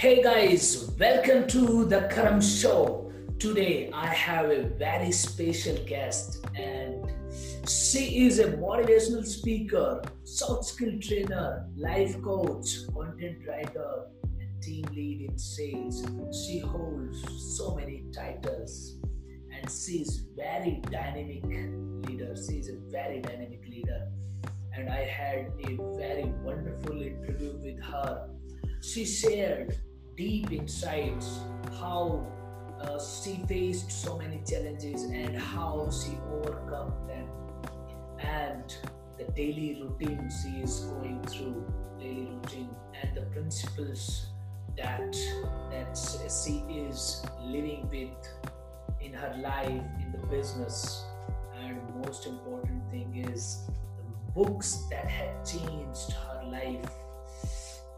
Hey guys, welcome to the Karam Show. Today I have a very special guest, and she is a motivational speaker, soft skill trainer, life coach, content writer, and team lead in sales. She holds so many titles, and she is very dynamic leader. She is a very dynamic leader, and I had a very wonderful interview with her. She shared deep insights how uh, she faced so many challenges and how she overcome them. And the daily routine she is going through daily routine and the principles that that she is living with in her life in the business. And most important thing is the books that have changed her life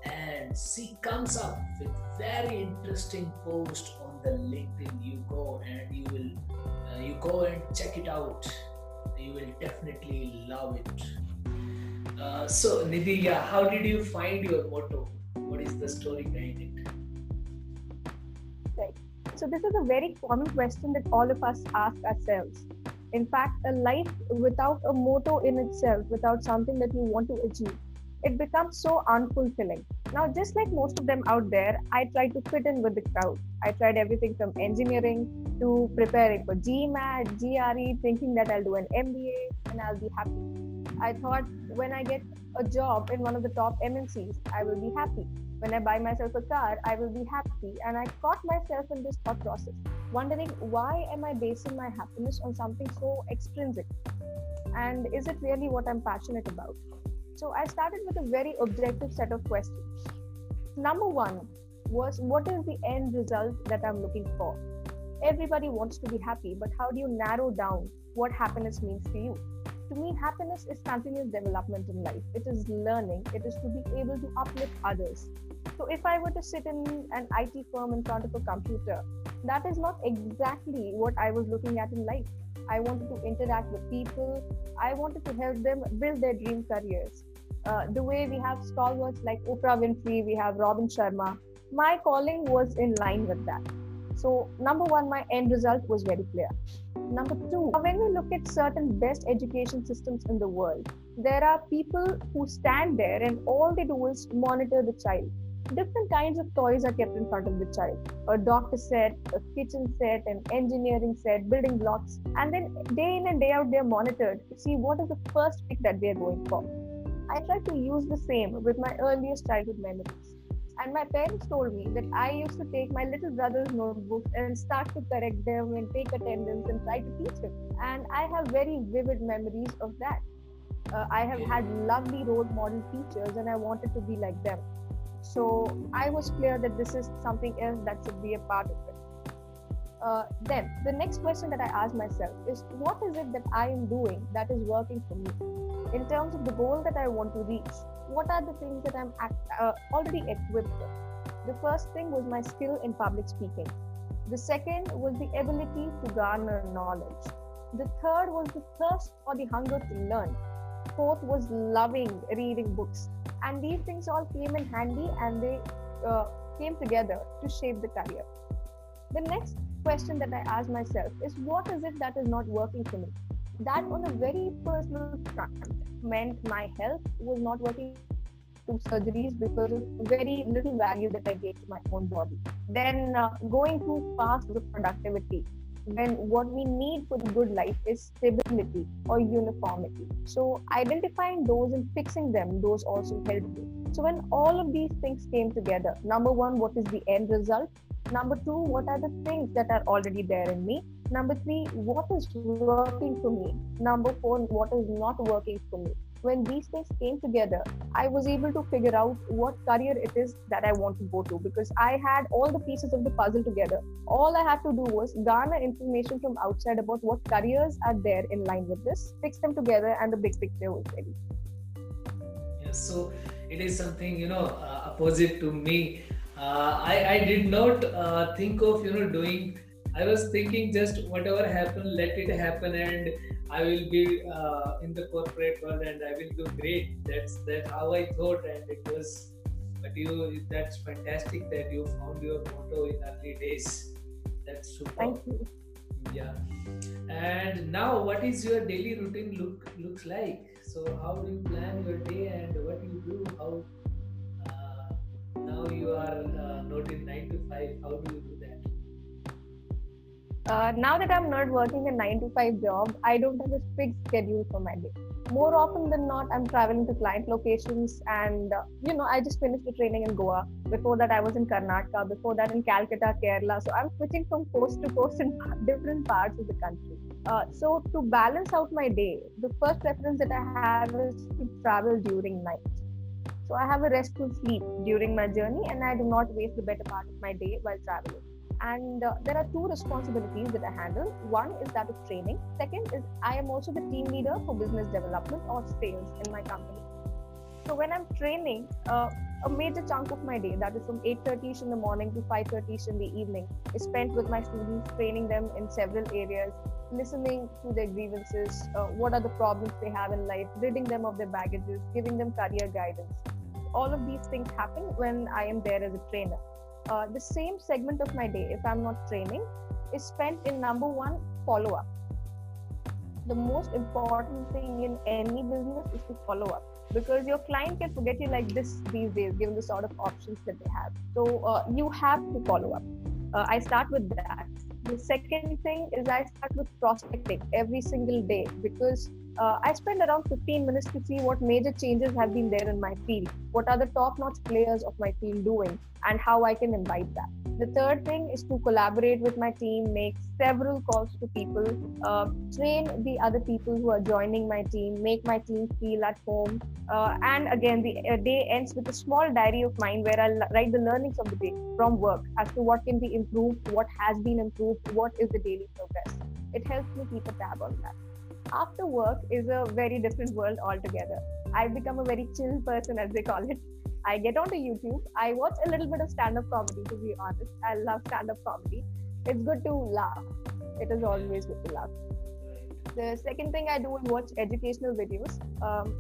and she comes up with very interesting post on the linkedin. You go and you will uh, you go and check it out. You will definitely love it. Uh, so nidhi how did you find your motto? What is the story behind it? Right. So this is a very common question that all of us ask ourselves. In fact a life without a motto in itself without something that you want to achieve it becomes so unfulfilling. Now, just like most of them out there, I tried to fit in with the crowd. I tried everything from engineering to preparing for GMAT, GRE, thinking that I'll do an MBA and I'll be happy. I thought when I get a job in one of the top MNCs, I will be happy. When I buy myself a car, I will be happy. And I caught myself in this thought process, wondering why am I basing my happiness on something so extrinsic? And is it really what I'm passionate about? So I started with a very objective set of questions. Number one was what is the end result that I'm looking for? Everybody wants to be happy, but how do you narrow down what happiness means to you? To me, happiness is continuous development in life. It is learning, it is to be able to uplift others. So, if I were to sit in an IT firm in front of a computer, that is not exactly what I was looking at in life. I wanted to interact with people. I wanted to help them build their dream careers uh, the way we have stalwarts like Oprah Winfrey, we have Robin Sharma, my calling was in line with that. So, number one, my end result was very clear. Number two, when we look at certain best education systems in the world, there are people who stand there and all they do is monitor the child. Different kinds of toys are kept in front of the child a doctor set, a kitchen set, an engineering set, building blocks, and then day in and day out they're monitored to see what is the first pick that they're going for I tried to use the same with my earliest childhood memories. And my parents told me that I used to take my little brother's notebooks and start to correct them and take attendance and try to teach him. And I have very vivid memories of that. Uh, I have had lovely role model teachers and I wanted to be like them. So I was clear that this is something else that should be a part of it. Uh, then the next question that I ask myself is what is it that I am doing that is working for me? in terms of the goal that I want to reach, what are the things that I'm uh, already equipped with? The first thing was my skill in public speaking. The second was the ability to garner knowledge. The third was the thirst or the hunger to learn. Fourth was loving reading books. And these things all came in handy and they uh, came together to shape the career. The next question that I ask myself is what is it that is not working for me? That on a very personal front meant my health was not working to surgeries because of very little value that I gave two my own body. Then uh, going too fast with productivity when what we need for the good life is stability or uniformity. So identifying those and fixing them, those also helped me. So when all of these things came together, number one, what is the end result? Number two, what are the things that are already there in me? Number three, what is working for me? Number four, what is not working for me? When these things came together, I was able to figure out what career it is that I want to go to because I had all the pieces of the puzzle together. All I had to do was garner information from outside about what careers are there in line with this, fix them together, and the big picture was ready. So it is something you know uh, opposite to me I, I did not uh, think of you know doing i was thinking just whatever happened, let it happen and i will be uh, in the corporate world and i will do great that's that how i thought and it was but you that's fantastic that you found your motto in early days. That's super. Thank you. Yeah. And now, what is your daily routine look looks like? So, how do you plan your day and what do you do? How in nine to five? How do you do that? Uh, now that I'm not working a nine to five job, I don't have a fixed schedule for my day. More often than not, I'm traveling to client locations, and uh, you know, I just finished the training in Goa. Before that, I was in Karnataka. Before that, in Calcutta, Kerala. So I'm switching from coast to coast in different parts of the country. Uh, so to balance out my day, the first preference that I have is to travel during night. So I have a restful sleep during my journey, and I do not waste the better part of my day while traveling. And uh, there are two responsibilities that i handle. One is that of training. Second is i am also the team leader for business development or sales in my company. So when i'm training uh, a major chunk of my day that is from 8.30 in the morning to 5.30 in the evening is spent with my students training them in several areas listening to their grievances uh, what are the problems they have in life ridding them of their baggages giving them career guidance all of these things happen when i am there as a trainer uh, the same segment of my day, if I'm not training, is spent in number one, follow up. The most important thing in any business is to follow up because your client can forget you like this these days, given the sort of options that they have. So uh, you have to follow up. Uh, I start with that. The second thing is I start with prospecting every single day because uh, I spend around 15 minutes to see what major changes have been there in my field. What are the top notch players of my field doing? and how I can invite that. The third thing is to collaborate with my team, make several calls to people, uh, train the other people who are joining my team, make my team feel at home. Uh, and again, the uh, day ends with a small diary of mine where I'll write the learnings of the day from work as to what can be improved, what has been improved, what is the daily progress. It helps me keep a tab on that after work is a very different world altogether. I've become a very chill person, as they call it. I get onto YouTube. I watch a little bit of stand up comedy, to be honest. I love stand up comedy. It's good to laugh. It is always good to laugh. The second thing I do is watch educational videos. Um,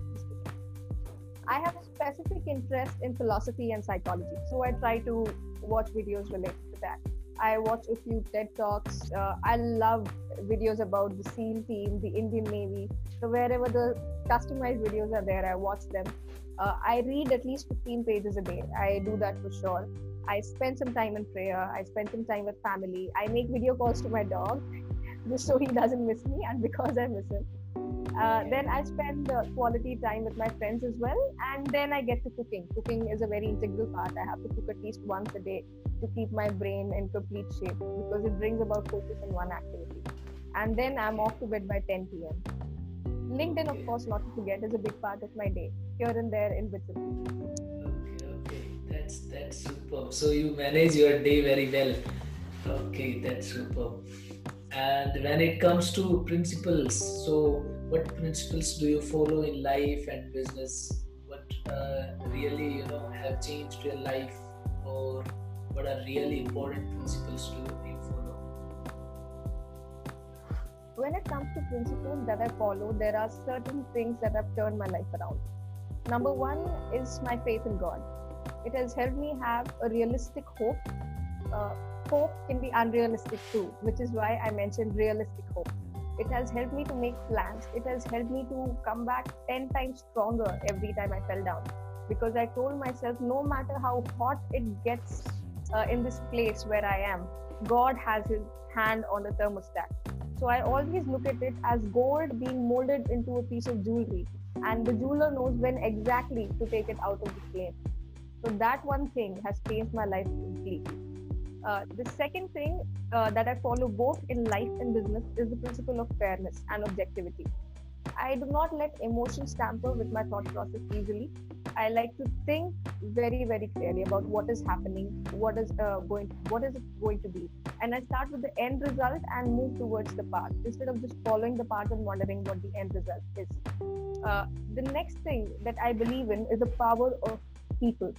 I have a specific interest in philosophy and psychology, so I try to watch videos related to that. I watch a few TED Talks. Uh, I love videos about the SEAL team, the Indian Navy. So wherever the customized videos are there, I watch them. Uh, I read at least 15 pages a day. I do that for sure. I spend some time in prayer. I spend some time with family. I make video calls to my dog just so he doesn't miss me and because I miss him. Uh, then I spend uh, quality time with my friends as well. And then I get to cooking. Cooking is a very integral part. I have to cook at least once a day to keep my brain in complete shape because it brings about focus in one activity. And then I'm off to bed by 10 p.m. LinkedIn, of course, not to forget, is a big part of my day, here and there in between. Okay, okay, that's that's super. So you manage your day very well. Okay, that's super. And when it comes to principles, so what principles do you follow in life and business? What uh, really you know have changed your life, or what are really important principles to you follow? When it comes to principles that I follow, there are certain things that have turned my life around. Number one is my faith in God. It has helped me have a realistic hope. Uh, hope can be unrealistic too, which is why I mentioned realistic hope. It has helped me to make plans. It has helped me to come back 10 times stronger every time I fell down. Because I told myself, no matter how hot it gets uh, in this place where I am, God has his hand on the thermostat so I always look at it as gold being molded into a piece of jewelry, and the jeweler knows when exactly to take it out of the flame. So that one thing has changed my life completely. Uh, the second thing uh, that I follow both in life and business is the principle of fairness and objectivity. I do not let emotions tamper with my thought process easily. I like to think very, very clearly about what is happening, what is uh, going, what is it going to be, and I start with the end result and move towards the path instead of just following the path and wondering what the end result is. Uh, the next thing that I believe in is the power of people,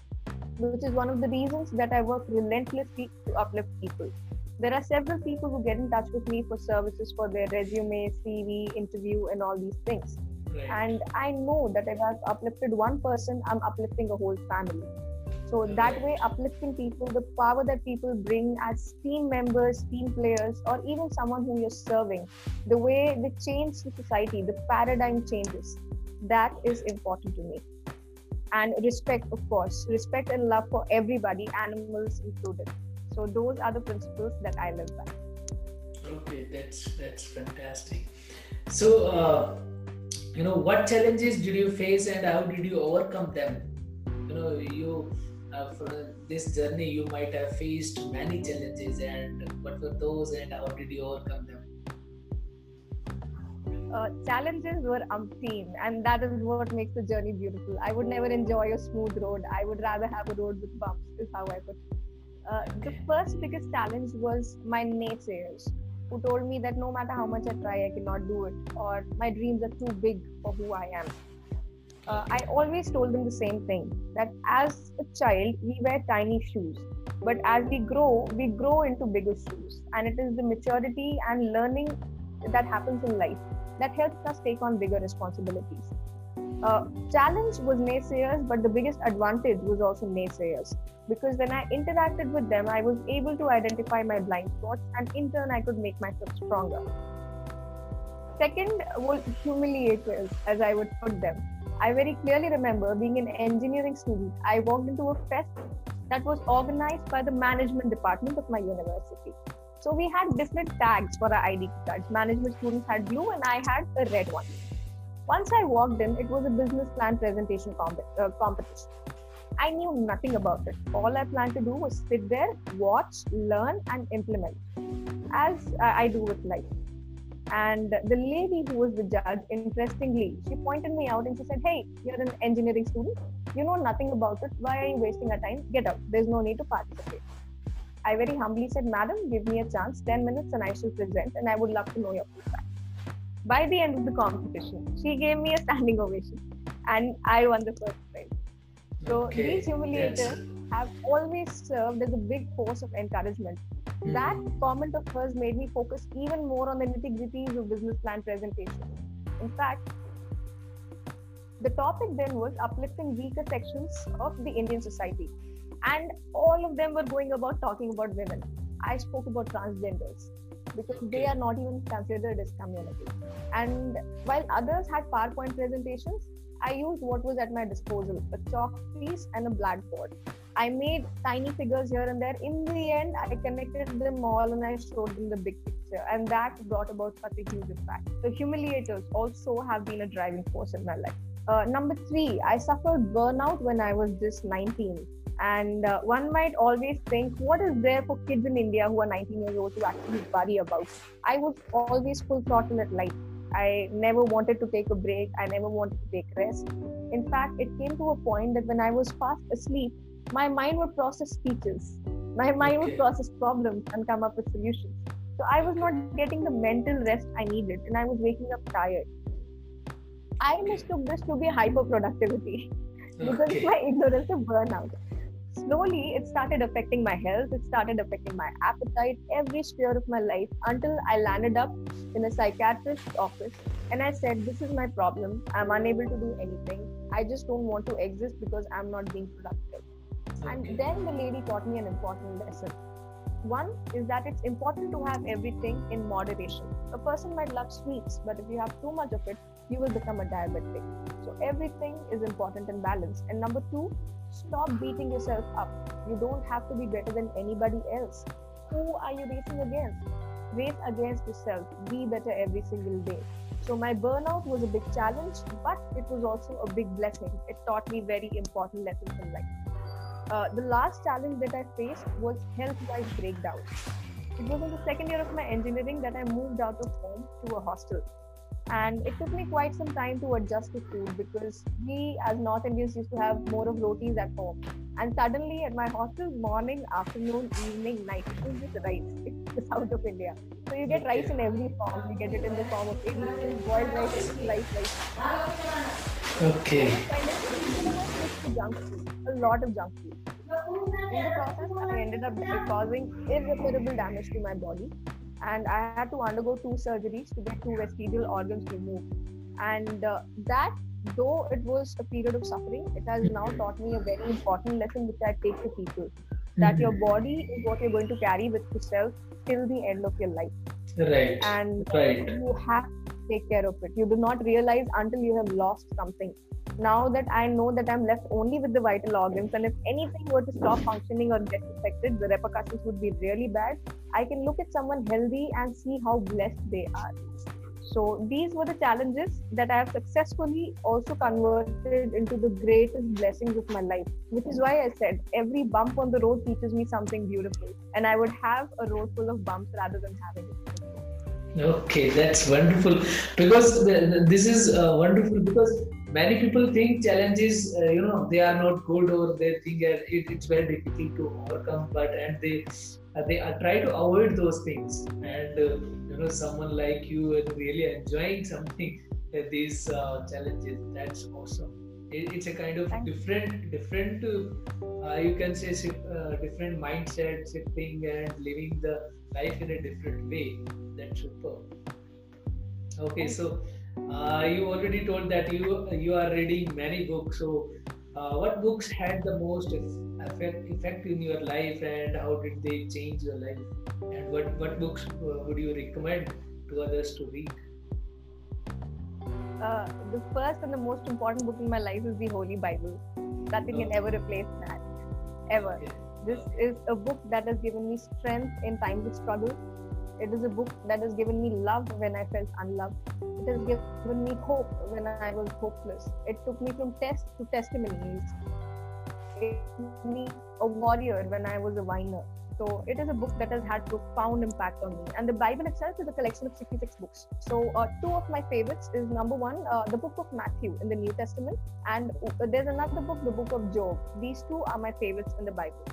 which is one of the reasons that I work relentlessly to uplift people there are several people who get in touch with me for services for their resume, CV, interview, and all these things. Right. And I know that if I've uplifted one person, I'm uplifting a whole family. So that way, uplifting people, the power that people bring as team members, team players, or even someone who you're serving, the way they change the society, the paradigm changes. That is important to me. And respect, of course, respect and love for everybody, animals included. So those are the principles that I live by. Okay, that's that's fantastic. So, uh, you know, what challenges did you face and how did you overcome them? You know, you uh, for this journey you might have faced many challenges, and what were those, and how did you overcome them? Uh, challenges were umpteen, and that is what makes the journey beautiful. I would never enjoy a smooth road. I would rather have a road with bumps. Is how I put. Uh. The first biggest challenge was my naysayers who told me that no matter how much I try, I cannot do it, or my dreams are too big for who I am. Uh, I always told them the same thing that as a child, we wear tiny shoes, but as we grow, we grow into bigger shoes. And it is the maturity and learning that happens in life that helps us take on bigger responsibilities. Uh, challenge was naysayers, but the biggest advantage was also naysayers because when I interacted with them, I was able to identify my blind spots and in turn, I could make myself stronger. Second was humiliators, as I would put them. I very clearly remember being an engineering student. I walked into a fest that was organized by the management department of my university. So we had different tags for our ID cards. Management students had blue, and I had a red one. Once I walked in, it was a business plan presentation uh, competition. I knew nothing about it. All I planned to do was sit there, watch, learn, and implement, as I do with life. And the lady who was the judge, interestingly, she pointed me out and she said, Hey, you're an engineering student. You know nothing about it. Why are you wasting our time? Get out. There's no need to participate. I very humbly said, Madam, give me a chance, 10 minutes, and I shall present, and I would love to know your feedback. By the end of the competition, she gave me a standing ovation, and I won the first prize. So okay. these humilators have always served as a big force of encouragement. Mm. That comment of hers made me focus even more on the nitty gritties of business plan presentation. In fact, the topic then was uplifting weaker sections of the Indian society. And all of them were going about talking about women. I spoke about transgenders because they are not even considered as community. And while others had PowerPoint presentations, I used what was at my disposal a chalk piece and a blackboard. I made tiny figures here and there. In the end, I connected them all and I showed them the big picture, and that brought about such a huge impact. The humiliators also have been a driving force in my life. Uh, number three, I suffered burnout when I was just 19. And uh, one might always think, what is there for kids in India who are 19 years old to actually worry about? I was always full throttle at life. I never wanted to take a break. I never wanted to take rest. In fact, it came to a point that when I was fast asleep, my mind would process speeches. My mind would process problems and come up with solutions. So I was not getting the mental rest I needed, and I was waking up tired. I mistook this to be hyper productivity because okay. my ignorance of burnout slowly it started affecting my health. It started affecting my appetite. Every sphere of my life until i landed up in a psychiatrist's office and i said this is my problem. I'm unable to do anything. I just don't want to exist because i'm not being productive. And then the lady taught me an important lesson one is that it's important to have everything in moderation a person might love sweets but if you have too much of it you will become a diabetic so everything is important and balanced and number two Stop beating yourself up. You don't have to be better than anybody else. Who are you racing against? Race against yourself. Be better every single day. So, my burnout was a big challenge, but it was also a big blessing. It taught me very important lessons in life. Uh, the last challenge that I faced was health wise breakdown. It was in the second year of my engineering that I moved out of home to a hostel. And it took me quite some time to adjust to food because we as north indians used to have more of rotis at home. And suddenly at my hostel morning afternoon evening night it was just rice. It's the south of india. So you get rice in every form. You get it in the form of idli boiled rice sliced rice. Okay junk food a lot of junk food in the process i ended up causing irreparable damage to my body and I had to undergo two surgeries to get two vestigial organs removed. And uh, that though it was a period of suffering, it has now Mm-hmm. taught me a very important lesson which I take to people that your Mhm. body is what you're going to carry with yourself till the end of your life. Right. And Right. you have to take care of it. You do not realize until you have lost something. Now that I know that I'm left only with the vital organs, and if anything were to stop functioning or get affected, the repercussions would be really bad. I can look at someone healthy and see how blessed they are. So these were the challenges that I have successfully also converted into the greatest blessings of my life. Which is why I said every bump on the road teaches me something beautiful, and I would have a road full of bumps rather than having it. Okay, that's wonderful because this is uh, wonderful because many people think challenges, uh, you know, they are not good or they think it, it's very difficult to overcome, but and they uh, they try to avoid those things. And uh, you know, someone like you is really enjoying something uh, these uh, challenges. That's awesome. It, it's a kind of different, different. Uh, you can say uh, different mindset shifting and living the life in a different way. That's super. Okay, so uh, you already told that you you are reading many books. So, uh, what books had the most effect effect in your life, and how did they change your life? And what what books uh, would you recommend to others to read? Uh, the first and the most important book in my life is the Holy Bible. Nothing can ever replace that. Ever. This is a book that has given me strength in times of struggle. It is a book that has given me love when I felt unloved. It has given me hope when I was hopeless. It took me from test to testimonies. It made me a warrior when I was a whiner. So it is a book that has had profound impact on me. And the Bible itself is a collection of 66 books. So uh, two of my favorites is number one, uh, the book of Matthew in the New Testament, and uh, there's another book, the book of Job. These two are my favorites in the Bible.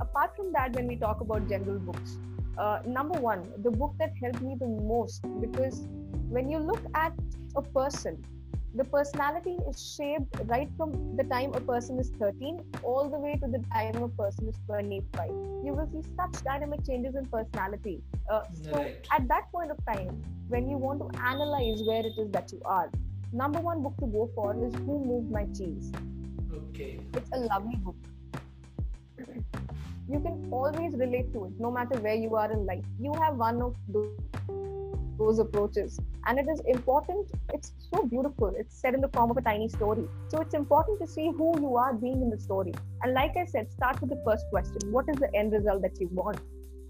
Apart from that, when we talk about general books, uh, number one, the book that helped me the most because when you look at a person, the personality is shaped right from the time a person is 13 all the way to the time a person is 25 you will see such dynamic changes in personality. Uh, so Right. at that point of time when you want to analyze where it is that you are number one book to go for is who moved my cheese. Okay. it's a lovely book. You can always relate to it no matter where you are in life. You have one of those, those approaches. And it is important it's so beautiful. It's said in the form of a tiny story. So it's important to see who you are being in the story. And like i said start with the first question. What is the end result that you want?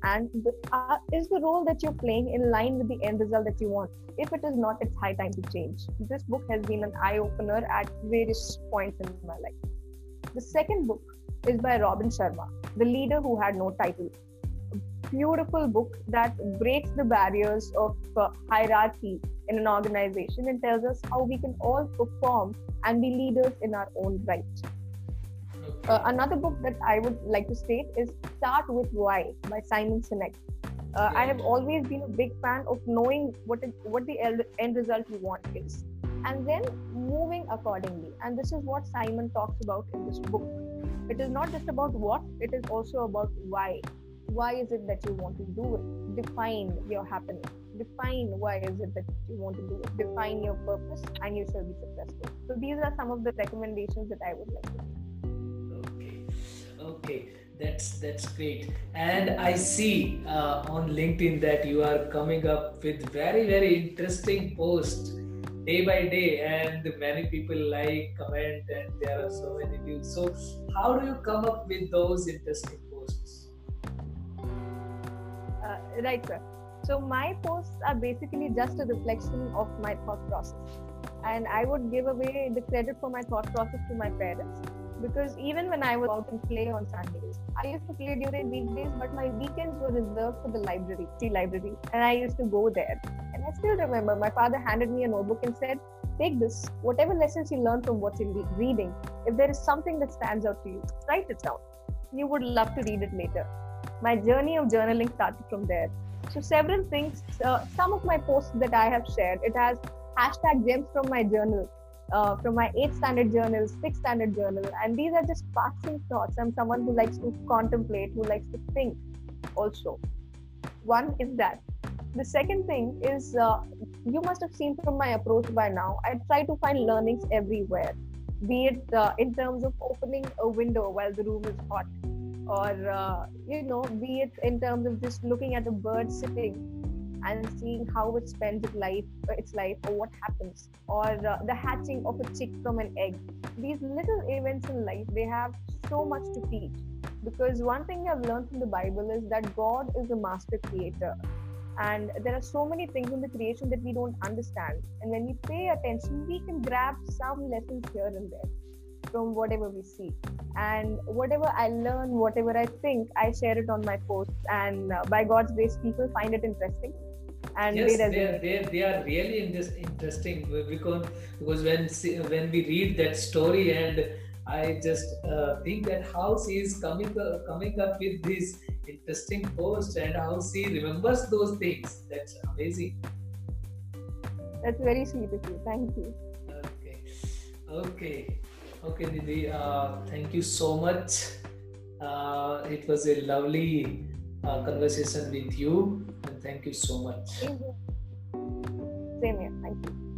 And the, uh, is the role that you're playing in line with the end result that you want? If it is not it's high time to change. This book has been an eye opener at various points in my life. The second book is by Robin Sharma, the leader who had no title. A beautiful book that breaks the barriers of uh, hierarchy in an organization and tells us how we can all perform and be leaders in our own right. Uh, another book that I would like to state is Start with Why by Simon Sinek. Uh, I have always been a big fan of knowing what it, what the end result you want is, and then moving accordingly. And this is what Simon talks about in this book. It is not just about what; it is also about why. Why is it that you want to do it? Define your happiness. Define why is it that you want to do it. Define your purpose, and you shall be successful. So these are some of the recommendations that I would like to. Make. Okay, okay, that's that's great. And I see uh, on LinkedIn that you are coming up with very very interesting posts day by day, and many people like, comment, and there are so many views. So, how do you come up with those interesting right, sir. So my posts are basically just a reflection of my thought process, and I would give away the credit for my thought process to my parents because even when I was out and play on Sundays, I used to play during weekdays, but my weekends were reserved for the library, free library, and I used to go there. And I still remember my father handed me a notebook and said, "Take this, whatever lessons you learn from what you're reading. If there is something that stands out to you, write it down. You would love to read it later." My journey of journaling started from there. So several things, uh, some of my posts that I have shared, it has hashtag gems from my journal, uh, from my 8th standard journal, 6th standard journal. And these are just passing thoughts. I'm someone who likes to contemplate, who likes to think also. One is that. the second thing is uh, you must have seen from my approach by now. I try to find learnings everywhere, be it uh, in terms of opening a window while the room is hot, or uh, you know, be it in terms of just looking at a bird sitting and seeing how it spends its life, its life, or what happens, or uh, the hatching of a chick from an egg. These little events in life they have so much to teach. Because one thing I've learned from the Bible is that God is a master creator and there are so many things in the creation that we don't understand and when we pay attention we can grab some lessons here and there from whatever we see and whatever i learn whatever i think i share it on my posts and uh, by god's grace people find it interesting and yes, they, they, are, they, they are really in this interesting because because when when we read that story and I just uh, think that how she is coming uh, coming up with this interesting post and how she remembers those things. That's amazing. That's very sweet of you. Thank you. Okay, okay, okay, Didi. Uh, thank you so much. Uh, it was a lovely uh, conversation with you, and thank you so much. Same here. Same here. Thank you.